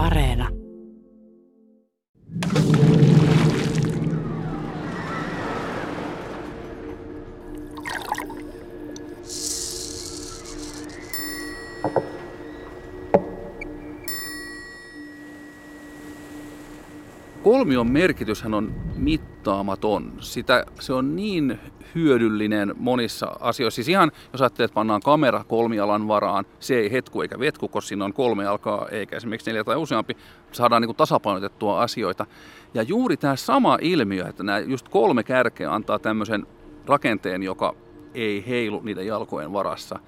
Areena. Kolmion merkityshän on mittaamaton. Sitä, se on niin hyödyllinen monissa asioissa. Siis ihan, jos ajattelee, että pannaan kamera kolmialan varaan, se ei hetku eikä vetku, koska siinä on kolme alkaa eikä esimerkiksi neljä tai useampi, saadaan niin tasapainotettua asioita. Ja juuri tämä sama ilmiö, että nämä just kolme kärkeä antaa tämmöisen rakenteen, joka ei heilu niiden jalkojen varassa.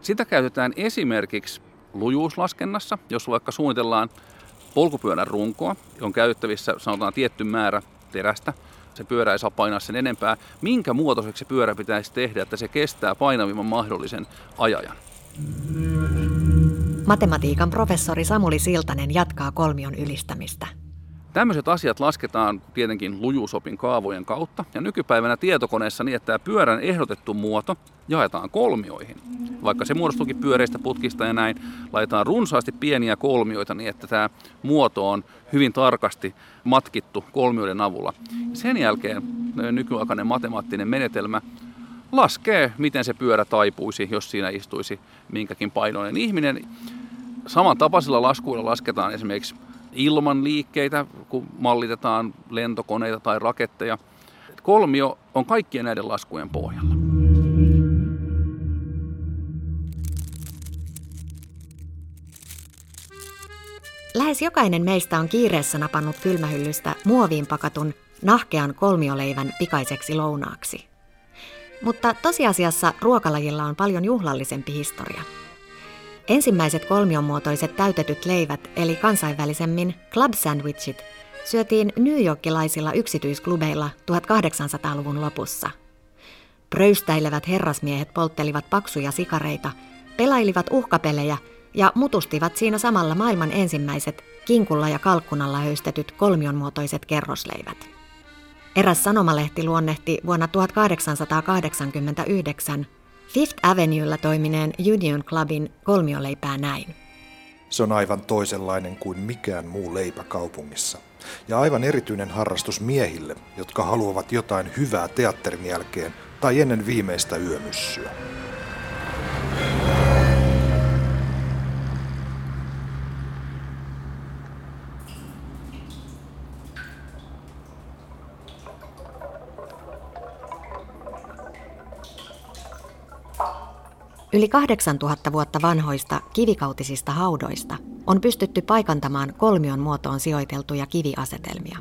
Sitä käytetään esimerkiksi lujuuslaskennassa, jos vaikka suunnitellaan polkupyörän runkoa, on käytettävissä sanotaan tietty määrä terästä, se pyörä ei saa painaa sen enempää. Minkä muotoiseksi se pyörä pitäisi tehdä, että se kestää painavimman mahdollisen ajajan? Matematiikan professori Samuli Siltanen jatkaa kolmion ylistämistä. Tämmöiset asiat lasketaan tietenkin lujuusopin kaavojen kautta. Ja nykypäivänä tietokoneessa niin, että tämä pyörän ehdotettu muoto jaetaan kolmioihin. Vaikka se muodostuukin pyöreistä putkista ja näin, laitetaan runsaasti pieniä kolmioita niin, että tämä muoto on hyvin tarkasti matkittu kolmioiden avulla. Sen jälkeen nykyaikainen matemaattinen menetelmä laskee, miten se pyörä taipuisi, jos siinä istuisi minkäkin painoinen ihminen. Samantapaisilla laskuilla lasketaan esimerkiksi ilman liikkeitä, kun mallitetaan lentokoneita tai raketteja. Kolmio on kaikkien näiden laskujen pohjalla. Lähes jokainen meistä on kiireessä napannut kylmähyllystä muoviin pakatun nahkean kolmioleivän pikaiseksi lounaaksi. Mutta tosiasiassa ruokalajilla on paljon juhlallisempi historia – Ensimmäiset kolmionmuotoiset täytetyt leivät, eli kansainvälisemmin club sandwichit, syötiin New Yorkilaisilla yksityisklubeilla 1800-luvun lopussa. Pröystäilevät herrasmiehet polttelivat paksuja sikareita, pelailivat uhkapelejä ja mutustivat siinä samalla maailman ensimmäiset kinkulla ja kalkkunalla höystetyt kolmionmuotoiset kerrosleivät. Eräs sanomalehti luonnehti vuonna 1889 Fifth Avenuella toimineen Union Clubin kolmioleipää näin. Se on aivan toisenlainen kuin mikään muu leipä kaupungissa. Ja aivan erityinen harrastus miehille, jotka haluavat jotain hyvää teatterin jälkeen tai ennen viimeistä yömyssyä. Yli 8000 vuotta vanhoista kivikautisista haudoista on pystytty paikantamaan kolmion muotoon sijoiteltuja kiviasetelmia.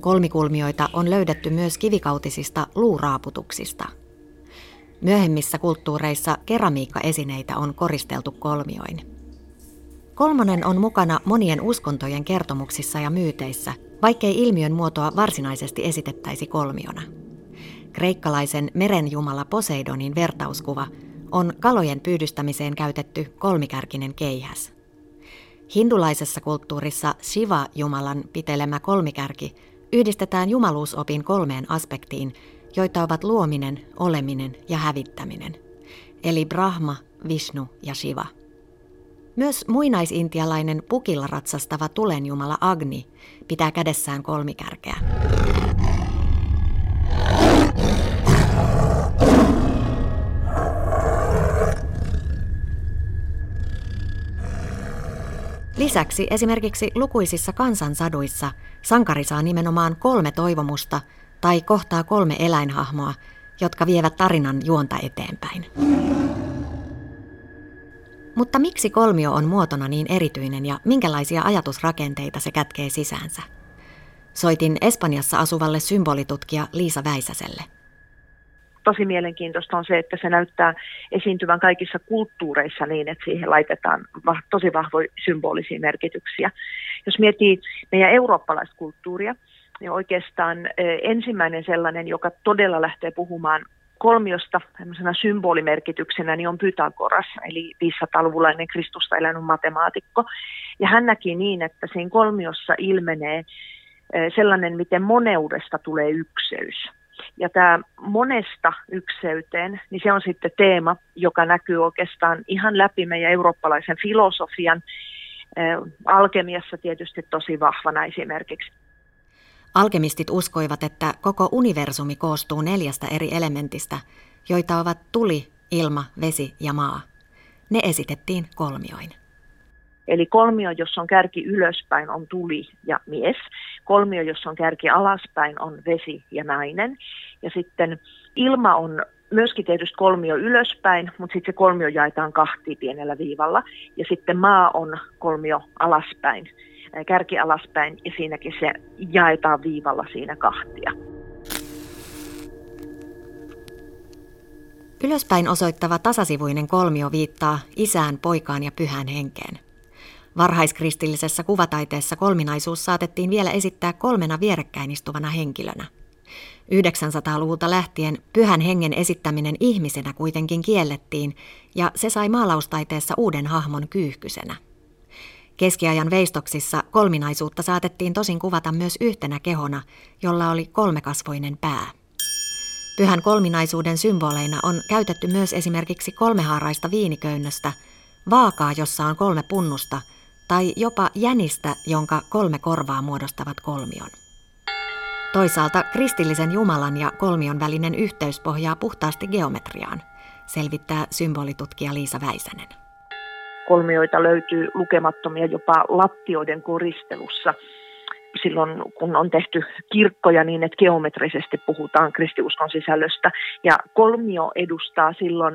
Kolmikulmioita on löydetty myös kivikautisista luuraaputuksista. Myöhemmissä kulttuureissa keramiikkaesineitä on koristeltu kolmioin. Kolmonen on mukana monien uskontojen kertomuksissa ja myyteissä, vaikkei ilmiön muotoa varsinaisesti esitettäisi kolmiona. Kreikkalaisen merenjumala Poseidonin vertauskuva on kalojen pyydystämiseen käytetty kolmikärkinen keihäs. Hindulaisessa kulttuurissa Shiva-jumalan pitelemä kolmikärki yhdistetään jumaluusopin kolmeen aspektiin, joita ovat luominen, oleminen ja hävittäminen, eli Brahma, Vishnu ja Shiva. Myös muinaisintialainen pukilla ratsastava tulenjumala Agni pitää kädessään kolmikärkeä. Lisäksi esimerkiksi lukuisissa kansansaduissa sankari saa nimenomaan kolme toivomusta tai kohtaa kolme eläinhahmoa, jotka vievät tarinan juonta eteenpäin. Mutta miksi kolmio on muotona niin erityinen ja minkälaisia ajatusrakenteita se kätkee sisäänsä? Soitin Espanjassa asuvalle symbolitutkija Liisa Väisäselle tosi mielenkiintoista on se, että se näyttää esiintyvän kaikissa kulttuureissa niin, että siihen laitetaan tosi vahvoja symbolisia merkityksiä. Jos miettii meidän eurooppalaista kulttuuria, niin oikeastaan ensimmäinen sellainen, joka todella lähtee puhumaan kolmiosta symbolimerkityksenä, niin on Pythagoras, eli 500-luvulainen Kristusta elänyt matemaatikko. Ja hän näki niin, että siinä kolmiossa ilmenee sellainen, miten moneudesta tulee ykseys. Ja tämä monesta ykseyteen, niin se on sitten teema, joka näkyy oikeastaan ihan läpi meidän eurooppalaisen filosofian, alkemiassa tietysti tosi vahvana esimerkiksi. Alkemistit uskoivat, että koko universumi koostuu neljästä eri elementistä, joita ovat tuli, ilma, vesi ja maa. Ne esitettiin kolmioin. Eli kolmio, jossa on kärki ylöspäin, on tuli ja mies. Kolmio, jossa on kärki alaspäin, on vesi ja nainen. Ja sitten ilma on myöskin tietysti kolmio ylöspäin, mutta sitten se kolmio jaetaan kahtiin pienellä viivalla. Ja sitten maa on kolmio alaspäin, kärki alaspäin, ja siinäkin se jaetaan viivalla siinä kahtia. Ylöspäin osoittava tasasivuinen kolmio viittaa isään, poikaan ja pyhään henkeen. Varhaiskristillisessä kuvataiteessa kolminaisuus saatettiin vielä esittää kolmena vierekkäin istuvana henkilönä. 900-luvulta lähtien pyhän hengen esittäminen ihmisenä kuitenkin kiellettiin, ja se sai maalaustaiteessa uuden hahmon kyyhkysenä. Keskiajan veistoksissa kolminaisuutta saatettiin tosin kuvata myös yhtenä kehona, jolla oli kolmekasvoinen pää. Pyhän kolminaisuuden symboleina on käytetty myös esimerkiksi kolmehaaraista viiniköynnöstä, vaakaa, jossa on kolme punnusta – tai jopa jänistä, jonka kolme korvaa muodostavat kolmion. Toisaalta kristillisen Jumalan ja kolmion välinen yhteys pohjaa puhtaasti geometriaan, selvittää symbolitutkija Liisa Väisänen. Kolmioita löytyy lukemattomia jopa lattioiden koristelussa silloin, kun on tehty kirkkoja niin, että geometrisesti puhutaan kristiuskon sisällöstä. Ja kolmio edustaa silloin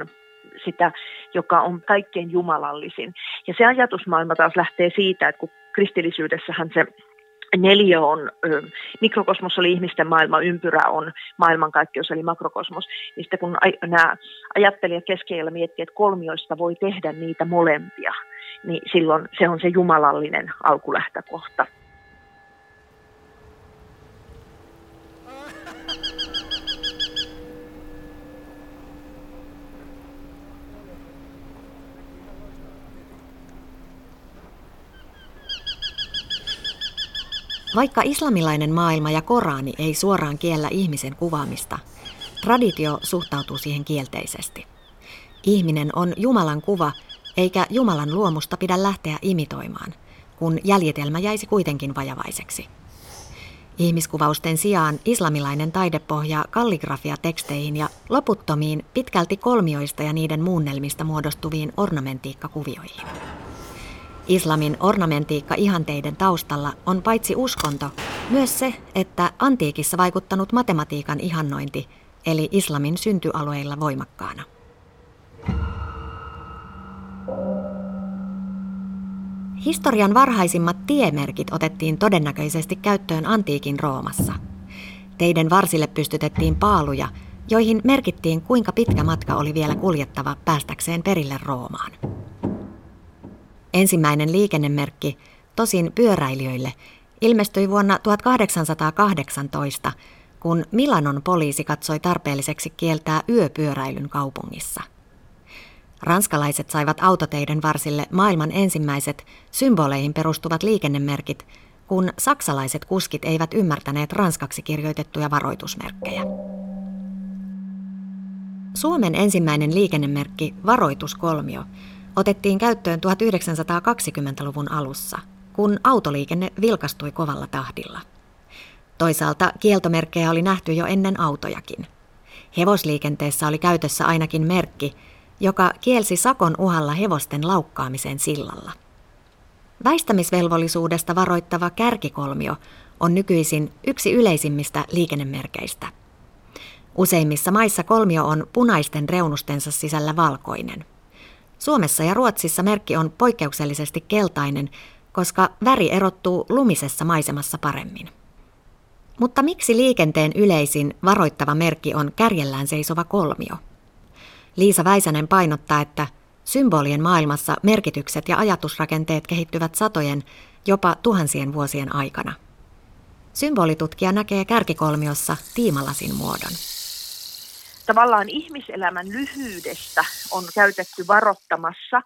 sitä, joka on kaikkein jumalallisin. Ja se ajatusmaailma taas lähtee siitä, että kun kristillisyydessähän se Neljä on, mikrokosmos oli ihmisten maailma, ympyrä on maailmankaikkeus eli makrokosmos. Niin sitten kun nämä ajattelijat keskellä miettii, että kolmioista voi tehdä niitä molempia, niin silloin se on se jumalallinen alkulähtökohta. Vaikka islamilainen maailma ja Korani ei suoraan kiellä ihmisen kuvaamista, traditio suhtautuu siihen kielteisesti. Ihminen on Jumalan kuva, eikä Jumalan luomusta pidä lähteä imitoimaan, kun jäljitelmä jäisi kuitenkin vajavaiseksi. Ihmiskuvausten sijaan islamilainen taide pohjaa kalligrafiateksteihin ja loputtomiin pitkälti kolmioista ja niiden muunnelmista muodostuviin ornamentiikkakuvioihin. Islamin ornamentiikka-ihanteiden taustalla on paitsi uskonto, myös se, että antiikissa vaikuttanut matematiikan ihannointi, eli islamin syntyalueilla voimakkaana. Historian varhaisimmat tiemerkit otettiin todennäköisesti käyttöön antiikin Roomassa. Teiden varsille pystytettiin paaluja, joihin merkittiin kuinka pitkä matka oli vielä kuljettava päästäkseen perille Roomaan. Ensimmäinen liikennemerkki, tosin pyöräilijöille, ilmestyi vuonna 1818, kun Milanon poliisi katsoi tarpeelliseksi kieltää yöpyöräilyn kaupungissa. Ranskalaiset saivat autoteiden varsille maailman ensimmäiset symboleihin perustuvat liikennemerkit, kun saksalaiset kuskit eivät ymmärtäneet ranskaksi kirjoitettuja varoitusmerkkejä. Suomen ensimmäinen liikennemerkki, varoituskolmio, otettiin käyttöön 1920-luvun alussa, kun autoliikenne vilkastui kovalla tahdilla. Toisaalta kieltomerkkejä oli nähty jo ennen autojakin. Hevosliikenteessä oli käytössä ainakin merkki, joka kielsi sakon uhalla hevosten laukkaamisen sillalla. Väistämisvelvollisuudesta varoittava kärkikolmio on nykyisin yksi yleisimmistä liikennemerkeistä. Useimmissa maissa kolmio on punaisten reunustensa sisällä valkoinen – Suomessa ja Ruotsissa merkki on poikkeuksellisesti keltainen, koska väri erottuu lumisessa maisemassa paremmin. Mutta miksi liikenteen yleisin varoittava merkki on kärjellään seisova kolmio? Liisa Väisänen painottaa, että symbolien maailmassa merkitykset ja ajatusrakenteet kehittyvät satojen, jopa tuhansien vuosien aikana. Symbolitutkija näkee kärkikolmiossa tiimalasin muodon tavallaan ihmiselämän lyhyydestä on käytetty varoittamassa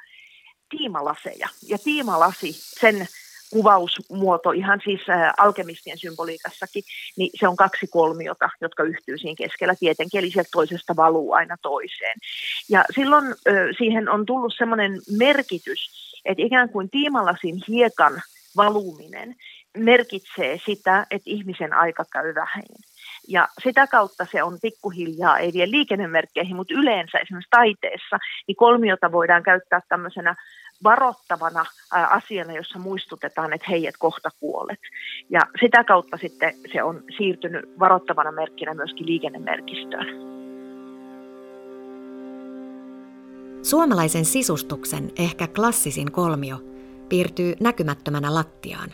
tiimalaseja. Ja tiimalasi, sen kuvausmuoto ihan siis alkemistien symboliikassakin, niin se on kaksi kolmiota, jotka yhtyy siinä keskellä tietenkin, eli sieltä toisesta valuu aina toiseen. Ja silloin siihen on tullut semmoinen merkitys, Että ikään kuin tiimalasin hiekan valuminen merkitsee sitä, että ihmisen aika käy vähin. Ja sitä kautta se on pikkuhiljaa, ei vie liikennemerkkeihin, mutta yleensä esimerkiksi taiteessa, niin kolmiota voidaan käyttää tämmöisenä varoittavana asiana, jossa muistutetaan, että hei, et kohta kuolet. Ja sitä kautta sitten se on siirtynyt varoittavana merkkinä myöskin liikennemerkistöön. Suomalaisen sisustuksen ehkä klassisin kolmio piirtyy näkymättömänä lattiaan.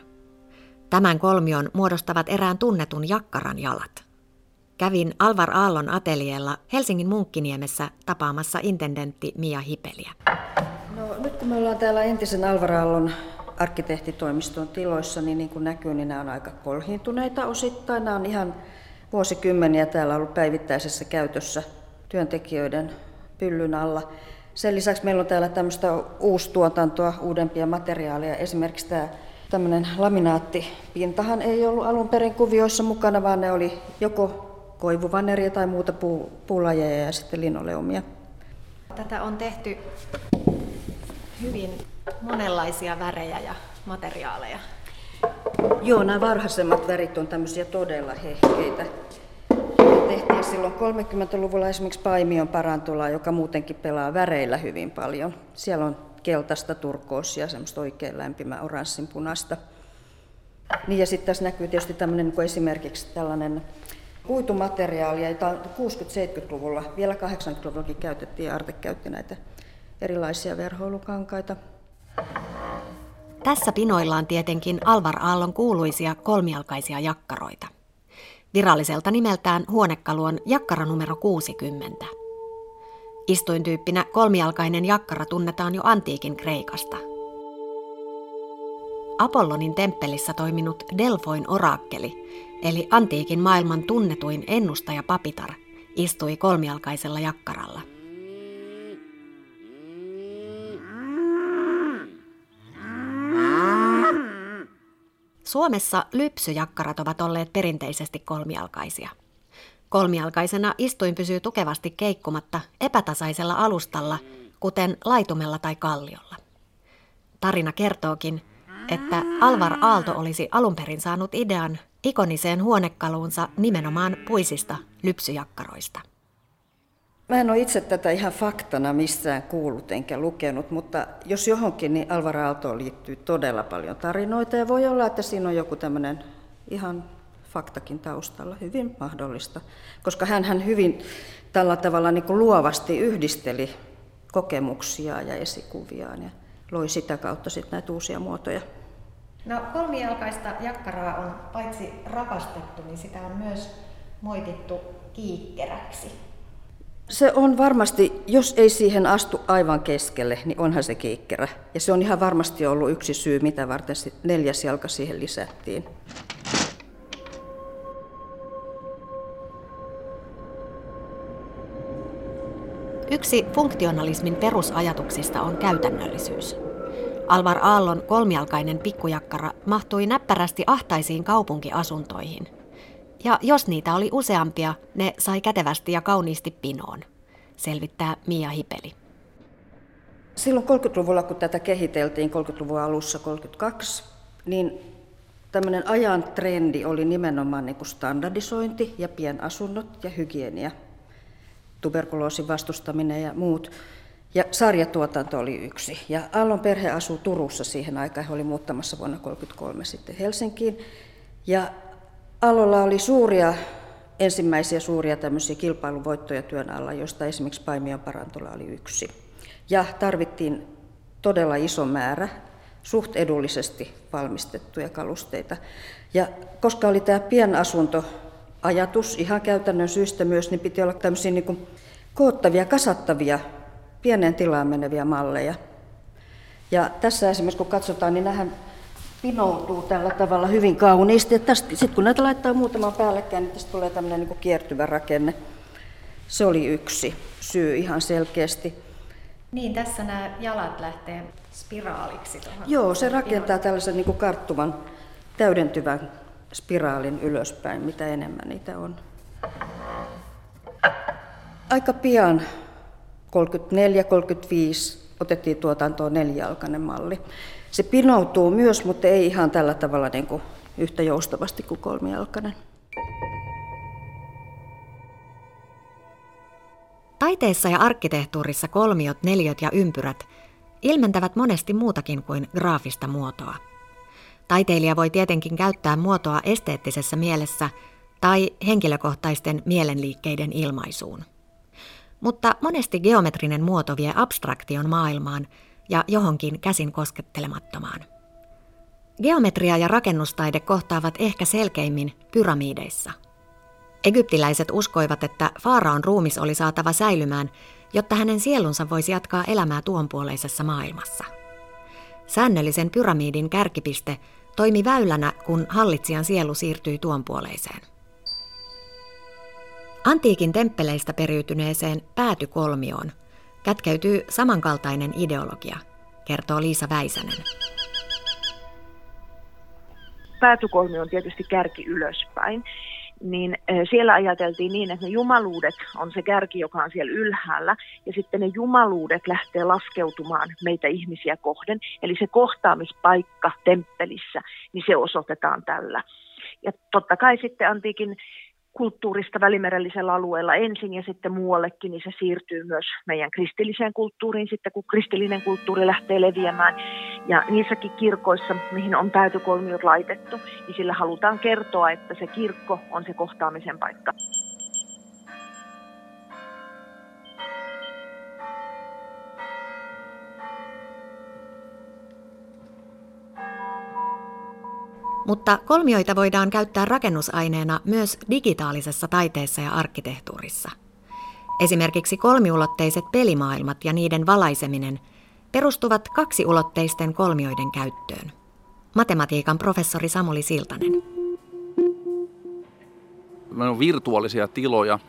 Tämän kolmion muodostavat erään tunnetun jakkaran jalat. Kävin Alvar Aallon ateliella Helsingin Munkkiniemessä tapaamassa intendentti Mia Hipeliä. No, nyt kun me ollaan täällä entisen Alvar Aallon arkkitehtitoimiston tiloissa, niin niin kuin näkyy, niin nämä on aika kolhiintuneita osittain. Nämä on ihan vuosikymmeniä täällä ollut päivittäisessä käytössä työntekijöiden pyllyn alla. Sen lisäksi meillä on täällä tämmöistä uustuotantoa, uudempia materiaaleja. Esimerkiksi tämä tämmöinen laminaattipintahan ei ollut alun perin kuvioissa mukana, vaan ne oli joko koivuvaneria tai muuta puu, puulajeja ja sitten linoleumia. Tätä on tehty hyvin monenlaisia värejä ja materiaaleja. Joo, nämä varhaisemmat värit on tämmöisiä todella hehkeitä. Tehtiin silloin 30-luvulla esimerkiksi Paimion parantola, joka muutenkin pelaa väreillä hyvin paljon. Siellä on keltaista turkoosia, semmoista oikein lämpimää oranssinpunaista. Niin ja sitten tässä näkyy tietysti tämmöinen niin esimerkiksi tällainen kuitumateriaali, jota 60-70-luvulla, vielä 80-luvullakin käytettiin Arte käytti näitä erilaisia verhoilukankaita. Tässä pinoillaan tietenkin Alvar Aallon kuuluisia kolmialkaisia jakkaroita. Viralliselta nimeltään huonekalu on jakkara numero 60. Istuintyyppinä kolmialkainen jakkara tunnetaan jo antiikin Kreikasta. Apollonin temppelissä toiminut Delfoin orakkeli, eli antiikin maailman tunnetuin ennustaja Papitar, istui kolmialkaisella jakkaralla. Suomessa lypsyjakkarat ovat olleet perinteisesti kolmialkaisia. Kolmialkaisena istuin pysyy tukevasti keikkumatta epätasaisella alustalla, kuten laitumella tai kalliolla. Tarina kertookin, että Alvar Aalto olisi alun perin saanut idean ikoniseen huonekaluunsa nimenomaan puisista lypsyjakkaroista. Mä en ole itse tätä ihan faktana missään kuullut enkä lukenut, mutta jos johonkin, niin Alvar Aaltoon liittyy todella paljon tarinoita ja voi olla, että siinä on joku tämmöinen ihan faktakin taustalla, hyvin mahdollista, koska hän hyvin tällä tavalla niin kuin luovasti yhdisteli kokemuksia ja esikuviaan ja loi sitä kautta sitten näitä uusia muotoja. No kolmijalkaista jakkaraa on paitsi rakastettu, niin sitä on myös moitittu kiikkeräksi. Se on varmasti, jos ei siihen astu aivan keskelle, niin onhan se kiikkerä. Ja se on ihan varmasti ollut yksi syy, mitä varten neljäs jalka siihen lisättiin. Yksi funktionalismin perusajatuksista on käytännöllisyys. Alvar Aallon kolmialkainen pikkujakkara mahtui näppärästi ahtaisiin kaupunkiasuntoihin. Ja jos niitä oli useampia, ne sai kätevästi ja kauniisti pinoon, selvittää Mia Hipeli. Silloin 30-luvulla, kun tätä kehiteltiin, 30-luvun alussa 32, niin tämmöinen ajan trendi oli nimenomaan niin kuin standardisointi ja pienasunnot ja hygienia, tuberkuloosin vastustaminen ja muut. Ja sarjatuotanto oli yksi. Ja Aallon perhe asuu Turussa siihen aikaan, he oli muuttamassa vuonna 1933 sitten Helsinkiin. Ja Allolla oli suuria, ensimmäisiä suuria tämmöisiä kilpailuvoittoja työn alla, joista esimerkiksi Paimion parantola oli yksi. Ja tarvittiin todella iso määrä suht edullisesti valmistettuja kalusteita. Ja koska oli tämä pienasunto ajatus ihan käytännön syystä myös, niin piti olla tämmöisiä niin koottavia, kasattavia pieneen tilaan meneviä malleja. Ja tässä esimerkiksi kun katsotaan, niin nämähän pinoutuu tällä tavalla hyvin kauniisti. Sitten kun näitä laittaa muutaman päällekkäin, niin tästä tulee tämmöinen niin kiertyvä rakenne. Se oli yksi syy ihan selkeästi. Niin, tässä nämä jalat lähtee spiraaliksi. Tuohon Joo, se rakentaa tällaisen niin karttuvan, täydentyvän spiraalin ylöspäin, mitä enemmän niitä on. Aika pian 34-35 otettiin tuotantoon nelijalkainen malli. Se pinoutuu myös, mutta ei ihan tällä tavalla niin kuin yhtä joustavasti kuin kolmijalkainen. Taiteessa ja arkkitehtuurissa kolmiot, neliöt ja ympyrät ilmentävät monesti muutakin kuin graafista muotoa. Taiteilija voi tietenkin käyttää muotoa esteettisessä mielessä tai henkilökohtaisten mielenliikkeiden ilmaisuun. Mutta monesti geometrinen muoto vie abstraktion maailmaan ja johonkin käsin koskettelemattomaan. Geometria ja rakennustaide kohtaavat ehkä selkeimmin pyramideissa. Egyptiläiset uskoivat, että Faaraon ruumis oli saatava säilymään, jotta hänen sielunsa voisi jatkaa elämää tuonpuoleisessa maailmassa. Säännöllisen pyramidin kärkipiste toimi väylänä, kun hallitsijan sielu siirtyi tuonpuoleiseen. Antiikin temppeleistä periytyneeseen päätykolmioon kätkeytyy samankaltainen ideologia, kertoo Liisa Väisänen. Päätykolmio on tietysti kärki ylöspäin niin siellä ajateltiin niin, että ne jumaluudet on se kärki, joka on siellä ylhäällä, ja sitten ne jumaluudet lähtee laskeutumaan meitä ihmisiä kohden. Eli se kohtaamispaikka temppelissä, niin se osoitetaan tällä. Ja totta kai sitten antiikin kulttuurista välimerellisellä alueella ensin ja sitten muuallekin, niin se siirtyy myös meidän kristilliseen kulttuuriin sitten, kun kristillinen kulttuuri lähtee leviämään. Ja niissäkin kirkoissa, mihin on täytykolmiot laitettu, niin sillä halutaan kertoa, että se kirkko on se kohtaamisen paikka. Mutta kolmioita voidaan käyttää rakennusaineena myös digitaalisessa taiteessa ja arkkitehtuurissa. Esimerkiksi kolmiulotteiset pelimaailmat ja niiden valaiseminen perustuvat kaksiulotteisten kolmioiden käyttöön. Matematiikan professori Samuli Siltanen. Meillä on virtuaalisia tiloja,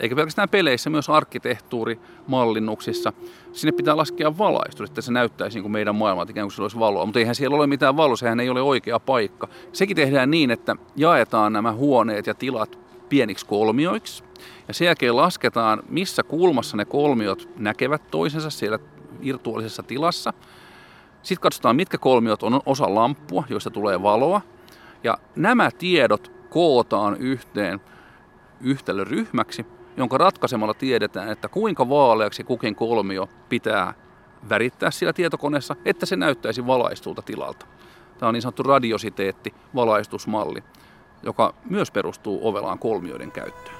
eikä pelkästään peleissä, myös arkkitehtuurimallinnuksissa. Sinne pitää laskea valaistus, että se näyttäisi niin kuin meidän maailmalta ikään kuin se olisi valoa. Mutta eihän siellä ole mitään valoa, sehän ei ole oikea paikka. Sekin tehdään niin, että jaetaan nämä huoneet ja tilat pieniksi kolmioiksi. Ja sen jälkeen lasketaan, missä kulmassa ne kolmiot näkevät toisensa siellä virtuaalisessa tilassa. Sitten katsotaan, mitkä kolmiot on osa lamppua, joista tulee valoa. Ja nämä tiedot kootaan yhteen yhtälöryhmäksi, jonka ratkaisemalla tiedetään, että kuinka vaaleaksi kukin kolmio pitää värittää siellä tietokoneessa, että se näyttäisi valaistulta tilalta. Tämä on niin sanottu radiositeetti, valaistusmalli, joka myös perustuu ovelaan kolmioiden käyttöön.